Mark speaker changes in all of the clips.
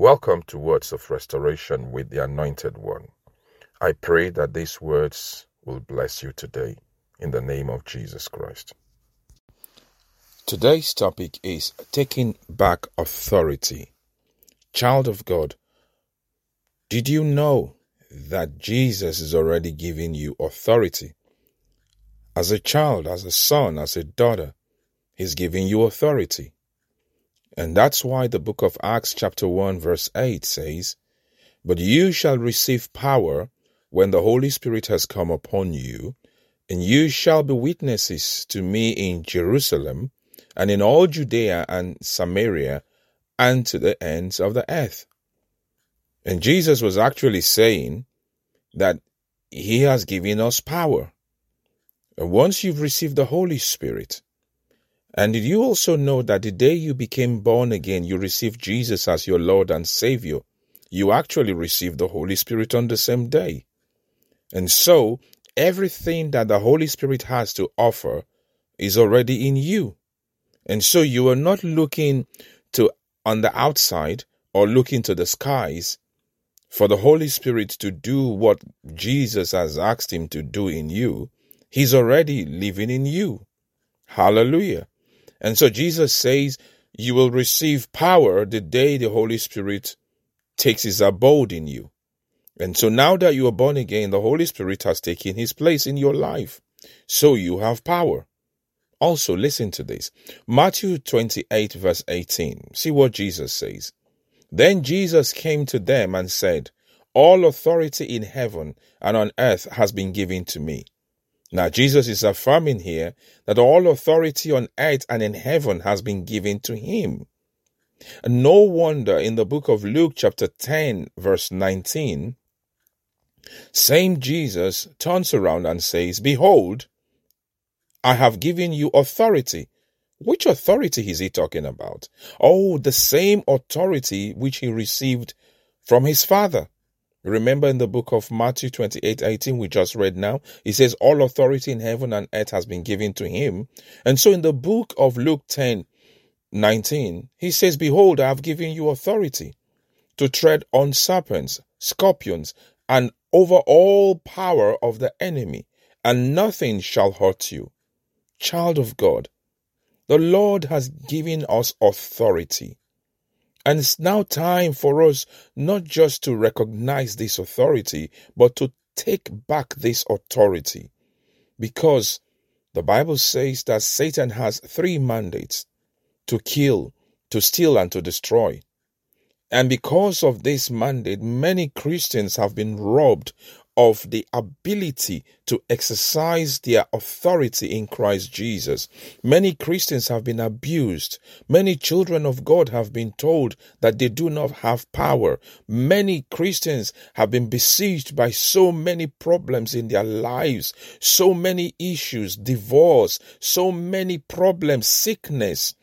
Speaker 1: Welcome to Words of Restoration with the Anointed One. I pray that these words will bless you today in the name of Jesus Christ. Today's topic is taking back authority. Child of God, did you know that Jesus is already giving you authority? As a child, as a son, as a daughter, He's giving you authority. And that's why the book of Acts, chapter 1, verse 8 says, But you shall receive power when the Holy Spirit has come upon you, and you shall be witnesses to me in Jerusalem, and in all Judea and Samaria, and to the ends of the earth. And Jesus was actually saying that He has given us power. And once you've received the Holy Spirit, and did you also know that the day you became born again, you received Jesus as your Lord and Savior? You actually received the Holy Spirit on the same day. And so, everything that the Holy Spirit has to offer is already in you. And so you are not looking to on the outside or looking to the skies for the Holy Spirit to do what Jesus has asked him to do in you. He's already living in you. Hallelujah. And so Jesus says, You will receive power the day the Holy Spirit takes his abode in you. And so now that you are born again, the Holy Spirit has taken his place in your life. So you have power. Also, listen to this Matthew 28, verse 18. See what Jesus says. Then Jesus came to them and said, All authority in heaven and on earth has been given to me. Now, Jesus is affirming here that all authority on earth and in heaven has been given to him. And no wonder in the book of Luke, chapter 10, verse 19, same Jesus turns around and says, Behold, I have given you authority. Which authority is he talking about? Oh, the same authority which he received from his Father. Remember in the book of Matthew 28 18, we just read now, he says, All authority in heaven and earth has been given to him. And so in the book of Luke 10 19, he says, Behold, I have given you authority to tread on serpents, scorpions, and over all power of the enemy, and nothing shall hurt you. Child of God, the Lord has given us authority. And it's now time for us not just to recognize this authority, but to take back this authority. Because the Bible says that Satan has three mandates to kill, to steal, and to destroy. And because of this mandate, many Christians have been robbed of the ability to exercise their authority in Christ Jesus. Many Christians have been abused. Many children of God have been told that they do not have power. Many Christians have been besieged by so many problems in their lives, so many issues, divorce, so many problems, sickness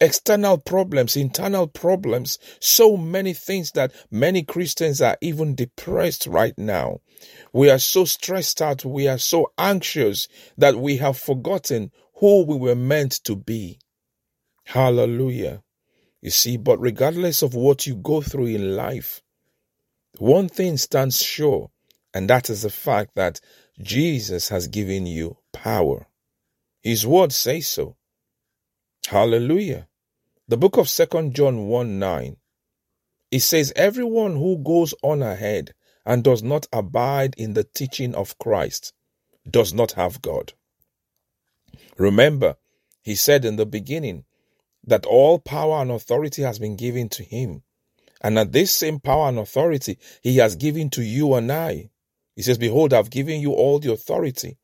Speaker 1: external problems, internal problems, so many things that many Christians are even depressed right now. We are so stressed out, we are so anxious that we have forgotten who we were meant to be. Hallelujah. You see, but regardless of what you go through in life, one thing stands sure, and that is the fact that Jesus has given you power. His word says so. Hallelujah. The book of Second John 1 9. It says, Everyone who goes on ahead and does not abide in the teaching of Christ does not have God. Remember, he said in the beginning that all power and authority has been given to him. And that this same power and authority he has given to you and I. He says, Behold, I've given you all the authority.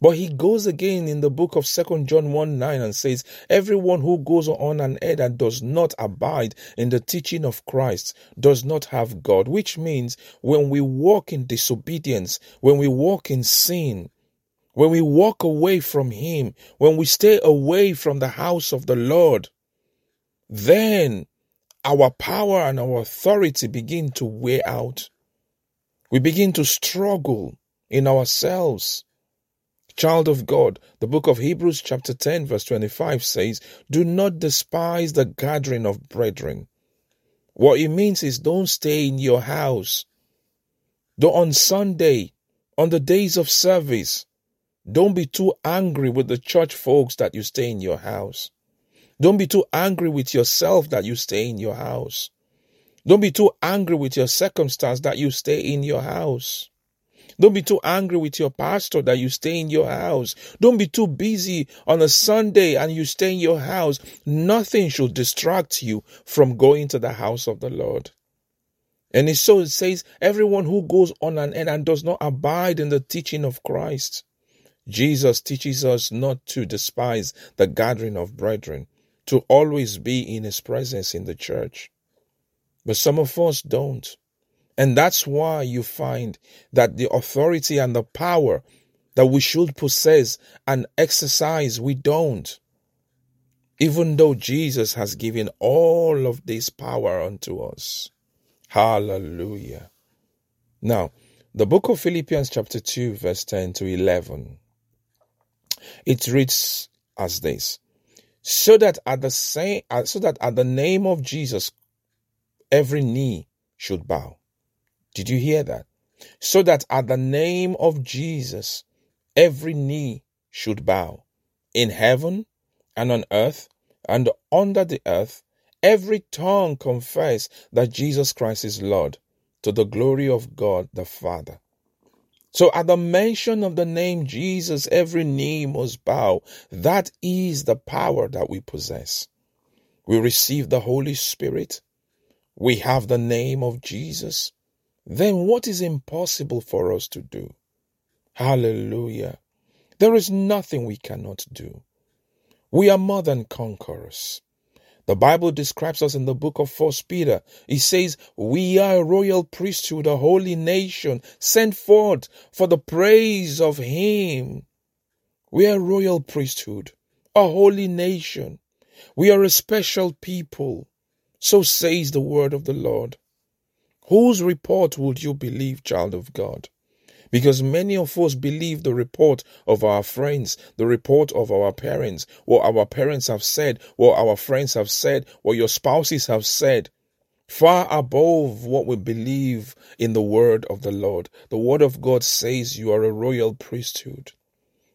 Speaker 1: But he goes again in the book of Second John 1 9 and says, Everyone who goes on an head and does not abide in the teaching of Christ does not have God, which means when we walk in disobedience, when we walk in sin, when we walk away from Him, when we stay away from the house of the Lord, then our power and our authority begin to wear out. We begin to struggle in ourselves. Child of God, the book of Hebrews, chapter 10, verse 25 says, Do not despise the gathering of brethren. What it means is don't stay in your house. Don't on Sunday, on the days of service, don't be too angry with the church folks that you stay in your house. Don't be too angry with yourself that you stay in your house. Don't be too angry with your circumstance that you stay in your house. Don't be too angry with your pastor that you stay in your house. Don't be too busy on a Sunday and you stay in your house. Nothing should distract you from going to the house of the Lord. And so it says, everyone who goes on and and does not abide in the teaching of Christ. Jesus teaches us not to despise the gathering of brethren, to always be in his presence in the church. But some of us don't. And that's why you find that the authority and the power that we should possess and exercise, we don't. Even though Jesus has given all of this power unto us. Hallelujah. Now, the book of Philippians, chapter 2, verse 10 to 11, it reads as this so that at the same uh, so that at the name of Jesus every knee should bow. Did you hear that? So that at the name of Jesus every knee should bow in heaven and on earth and under the earth every tongue confess that Jesus Christ is Lord to the glory of God the Father. So at the mention of the name Jesus, every knee must bow. That is the power that we possess. We receive the Holy Spirit. We have the name of Jesus. Then what is impossible for us to do? Hallelujah. There is nothing we cannot do. We are more than conquerors. The Bible describes us in the book of First Peter. It says, We are a royal priesthood, a holy nation, sent forth for the praise of Him. We are a royal priesthood, a holy nation. We are a special people. So says the word of the Lord. Whose report would you believe, child of God? Because many of us believe the report of our friends, the report of our parents, what our parents have said, what our friends have said, what your spouses have said, far above what we believe in the word of the Lord. The word of God says you are a royal priesthood.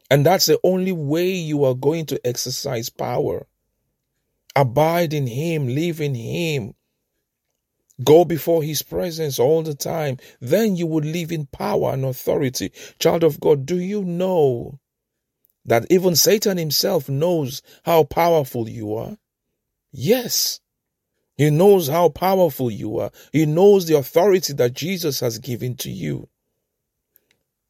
Speaker 1: And that's the only way you are going to exercise power. Abide in Him, live in Him, Go before his presence all the time. Then you would live in power and authority. Child of God, do you know that even Satan himself knows how powerful you are? Yes. He knows how powerful you are. He knows the authority that Jesus has given to you.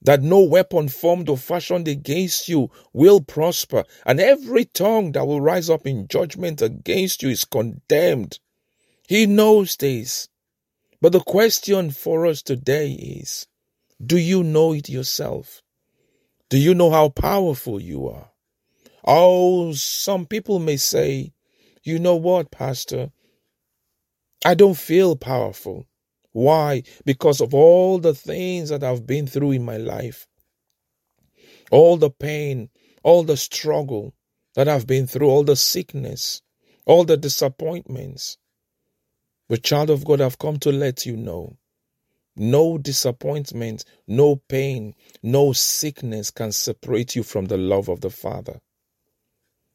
Speaker 1: That no weapon formed or fashioned against you will prosper, and every tongue that will rise up in judgment against you is condemned. He knows this. But the question for us today is do you know it yourself? Do you know how powerful you are? Oh, some people may say, you know what, Pastor? I don't feel powerful. Why? Because of all the things that I've been through in my life, all the pain, all the struggle that I've been through, all the sickness, all the disappointments. But, child of God, I've come to let you know no disappointment, no pain, no sickness can separate you from the love of the Father.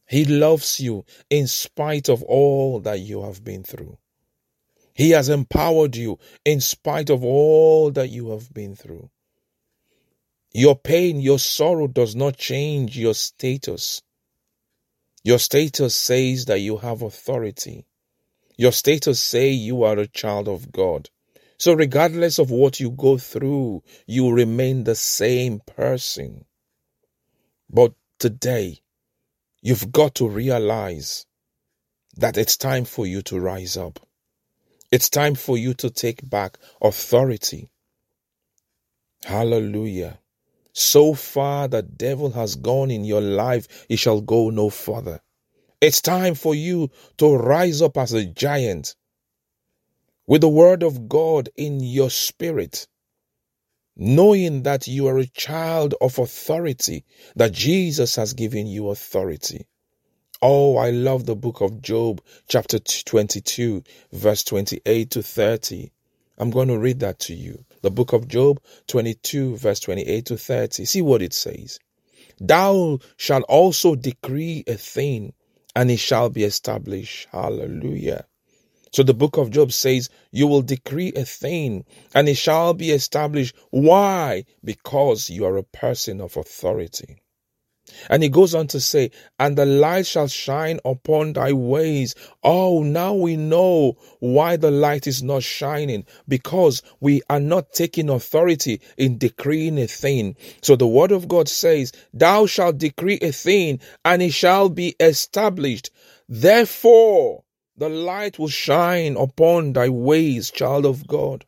Speaker 1: He loves you in spite of all that you have been through. He has empowered you in spite of all that you have been through. Your pain, your sorrow does not change your status. Your status says that you have authority. Your status say you are a child of God. So regardless of what you go through, you remain the same person. But today, you've got to realize that it's time for you to rise up. It's time for you to take back authority. Hallelujah. So far the devil has gone in your life, he shall go no further. It's time for you to rise up as a giant with the word of God in your spirit, knowing that you are a child of authority, that Jesus has given you authority. Oh, I love the book of Job, chapter 22, verse 28 to 30. I'm going to read that to you. The book of Job 22, verse 28 to 30. See what it says. Thou shalt also decree a thing, and it shall be established. Hallelujah. So the book of Job says, You will decree a thing, and it shall be established. Why? Because you are a person of authority. And he goes on to say, And the light shall shine upon thy ways. Oh, now we know why the light is not shining, because we are not taking authority in decreeing a thing. So the word of God says, Thou shalt decree a thing, and it shall be established. Therefore, the light will shine upon thy ways, child of God.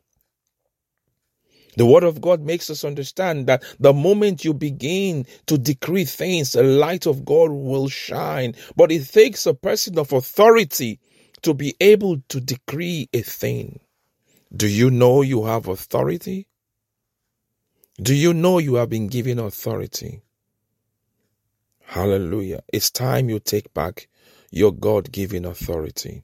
Speaker 1: The word of God makes us understand that the moment you begin to decree things, the light of God will shine. But it takes a person of authority to be able to decree a thing. Do you know you have authority? Do you know you have been given authority? Hallelujah. It's time you take back your God given authority.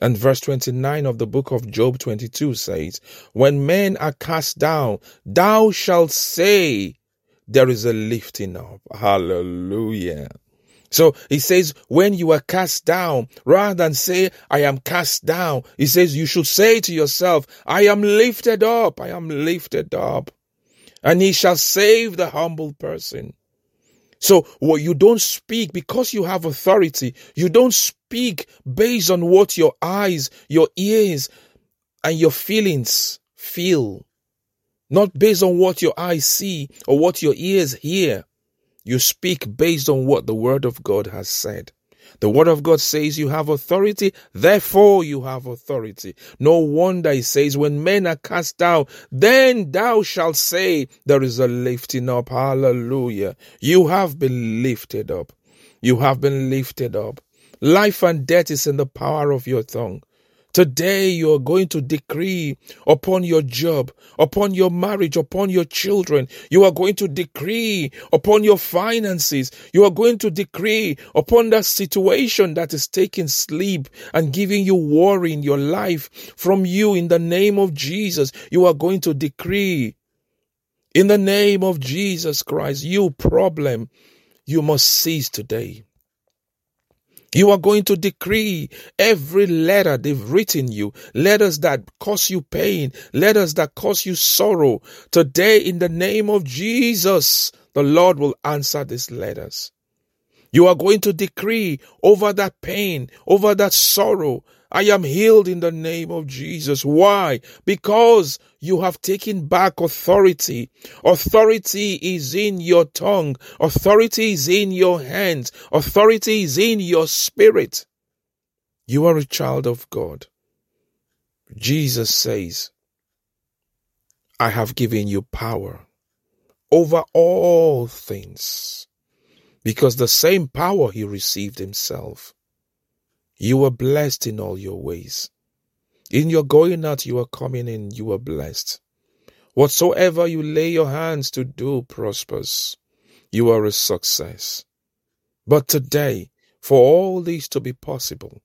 Speaker 1: And verse 29 of the book of Job 22 says, When men are cast down, thou shalt say, There is a lifting up. Hallelujah. So he says, when you are cast down, rather than say, I am cast down, he says, you should say to yourself, I am lifted up, I am lifted up. And he shall save the humble person. So what you don't speak because you have authority. You don't speak based on what your eyes, your ears, and your feelings feel. Not based on what your eyes see or what your ears hear. You speak based on what the word of God has said. The word of God says you have authority, therefore you have authority. No wonder he says, when men are cast down, then thou shalt say, there is a lifting up. Hallelujah. You have been lifted up. You have been lifted up. Life and death is in the power of your tongue. Today you are going to decree upon your job, upon your marriage, upon your children. You are going to decree upon your finances. You are going to decree upon that situation that is taking sleep and giving you worry in your life from you in the name of Jesus. You are going to decree in the name of Jesus Christ. You problem, you must cease today. You are going to decree every letter they've written you, letters that cause you pain, letters that cause you sorrow. Today, in the name of Jesus, the Lord will answer these letters. You are going to decree over that pain, over that sorrow, I am healed in the name of Jesus. Why? Because you have taken back authority. Authority is in your tongue. Authority is in your hands. Authority is in your spirit. You are a child of God. Jesus says, I have given you power over all things because the same power he received himself you are blessed in all your ways. In your going out, you are coming in, you are blessed. Whatsoever you lay your hands to do prospers. You are a success. But today, for all this to be possible,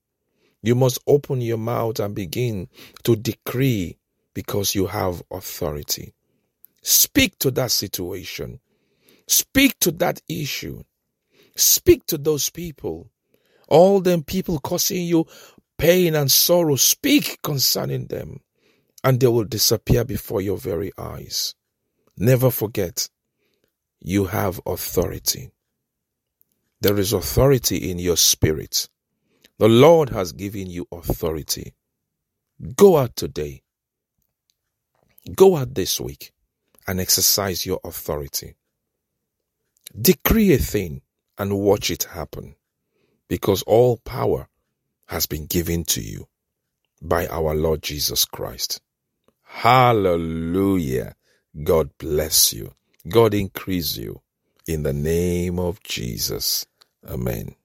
Speaker 1: you must open your mouth and begin to decree because you have authority. Speak to that situation. Speak to that issue. Speak to those people all them people causing you pain and sorrow, speak concerning them, and they will disappear before your very eyes. Never forget, you have authority. There is authority in your spirit. The Lord has given you authority. Go out today. Go out this week and exercise your authority. Decree a thing and watch it happen because all power has been given to you by our Lord Jesus Christ. Hallelujah. God bless you. God increase you. In the name of Jesus. Amen.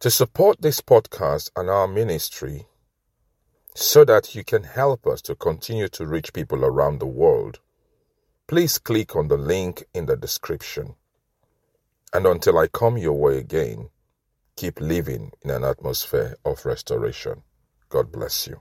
Speaker 1: To support this podcast and our ministry, so that you can help us to continue to reach people around the world, please click on the link in the description. And until I come your way again, keep living in an atmosphere of restoration. God bless you.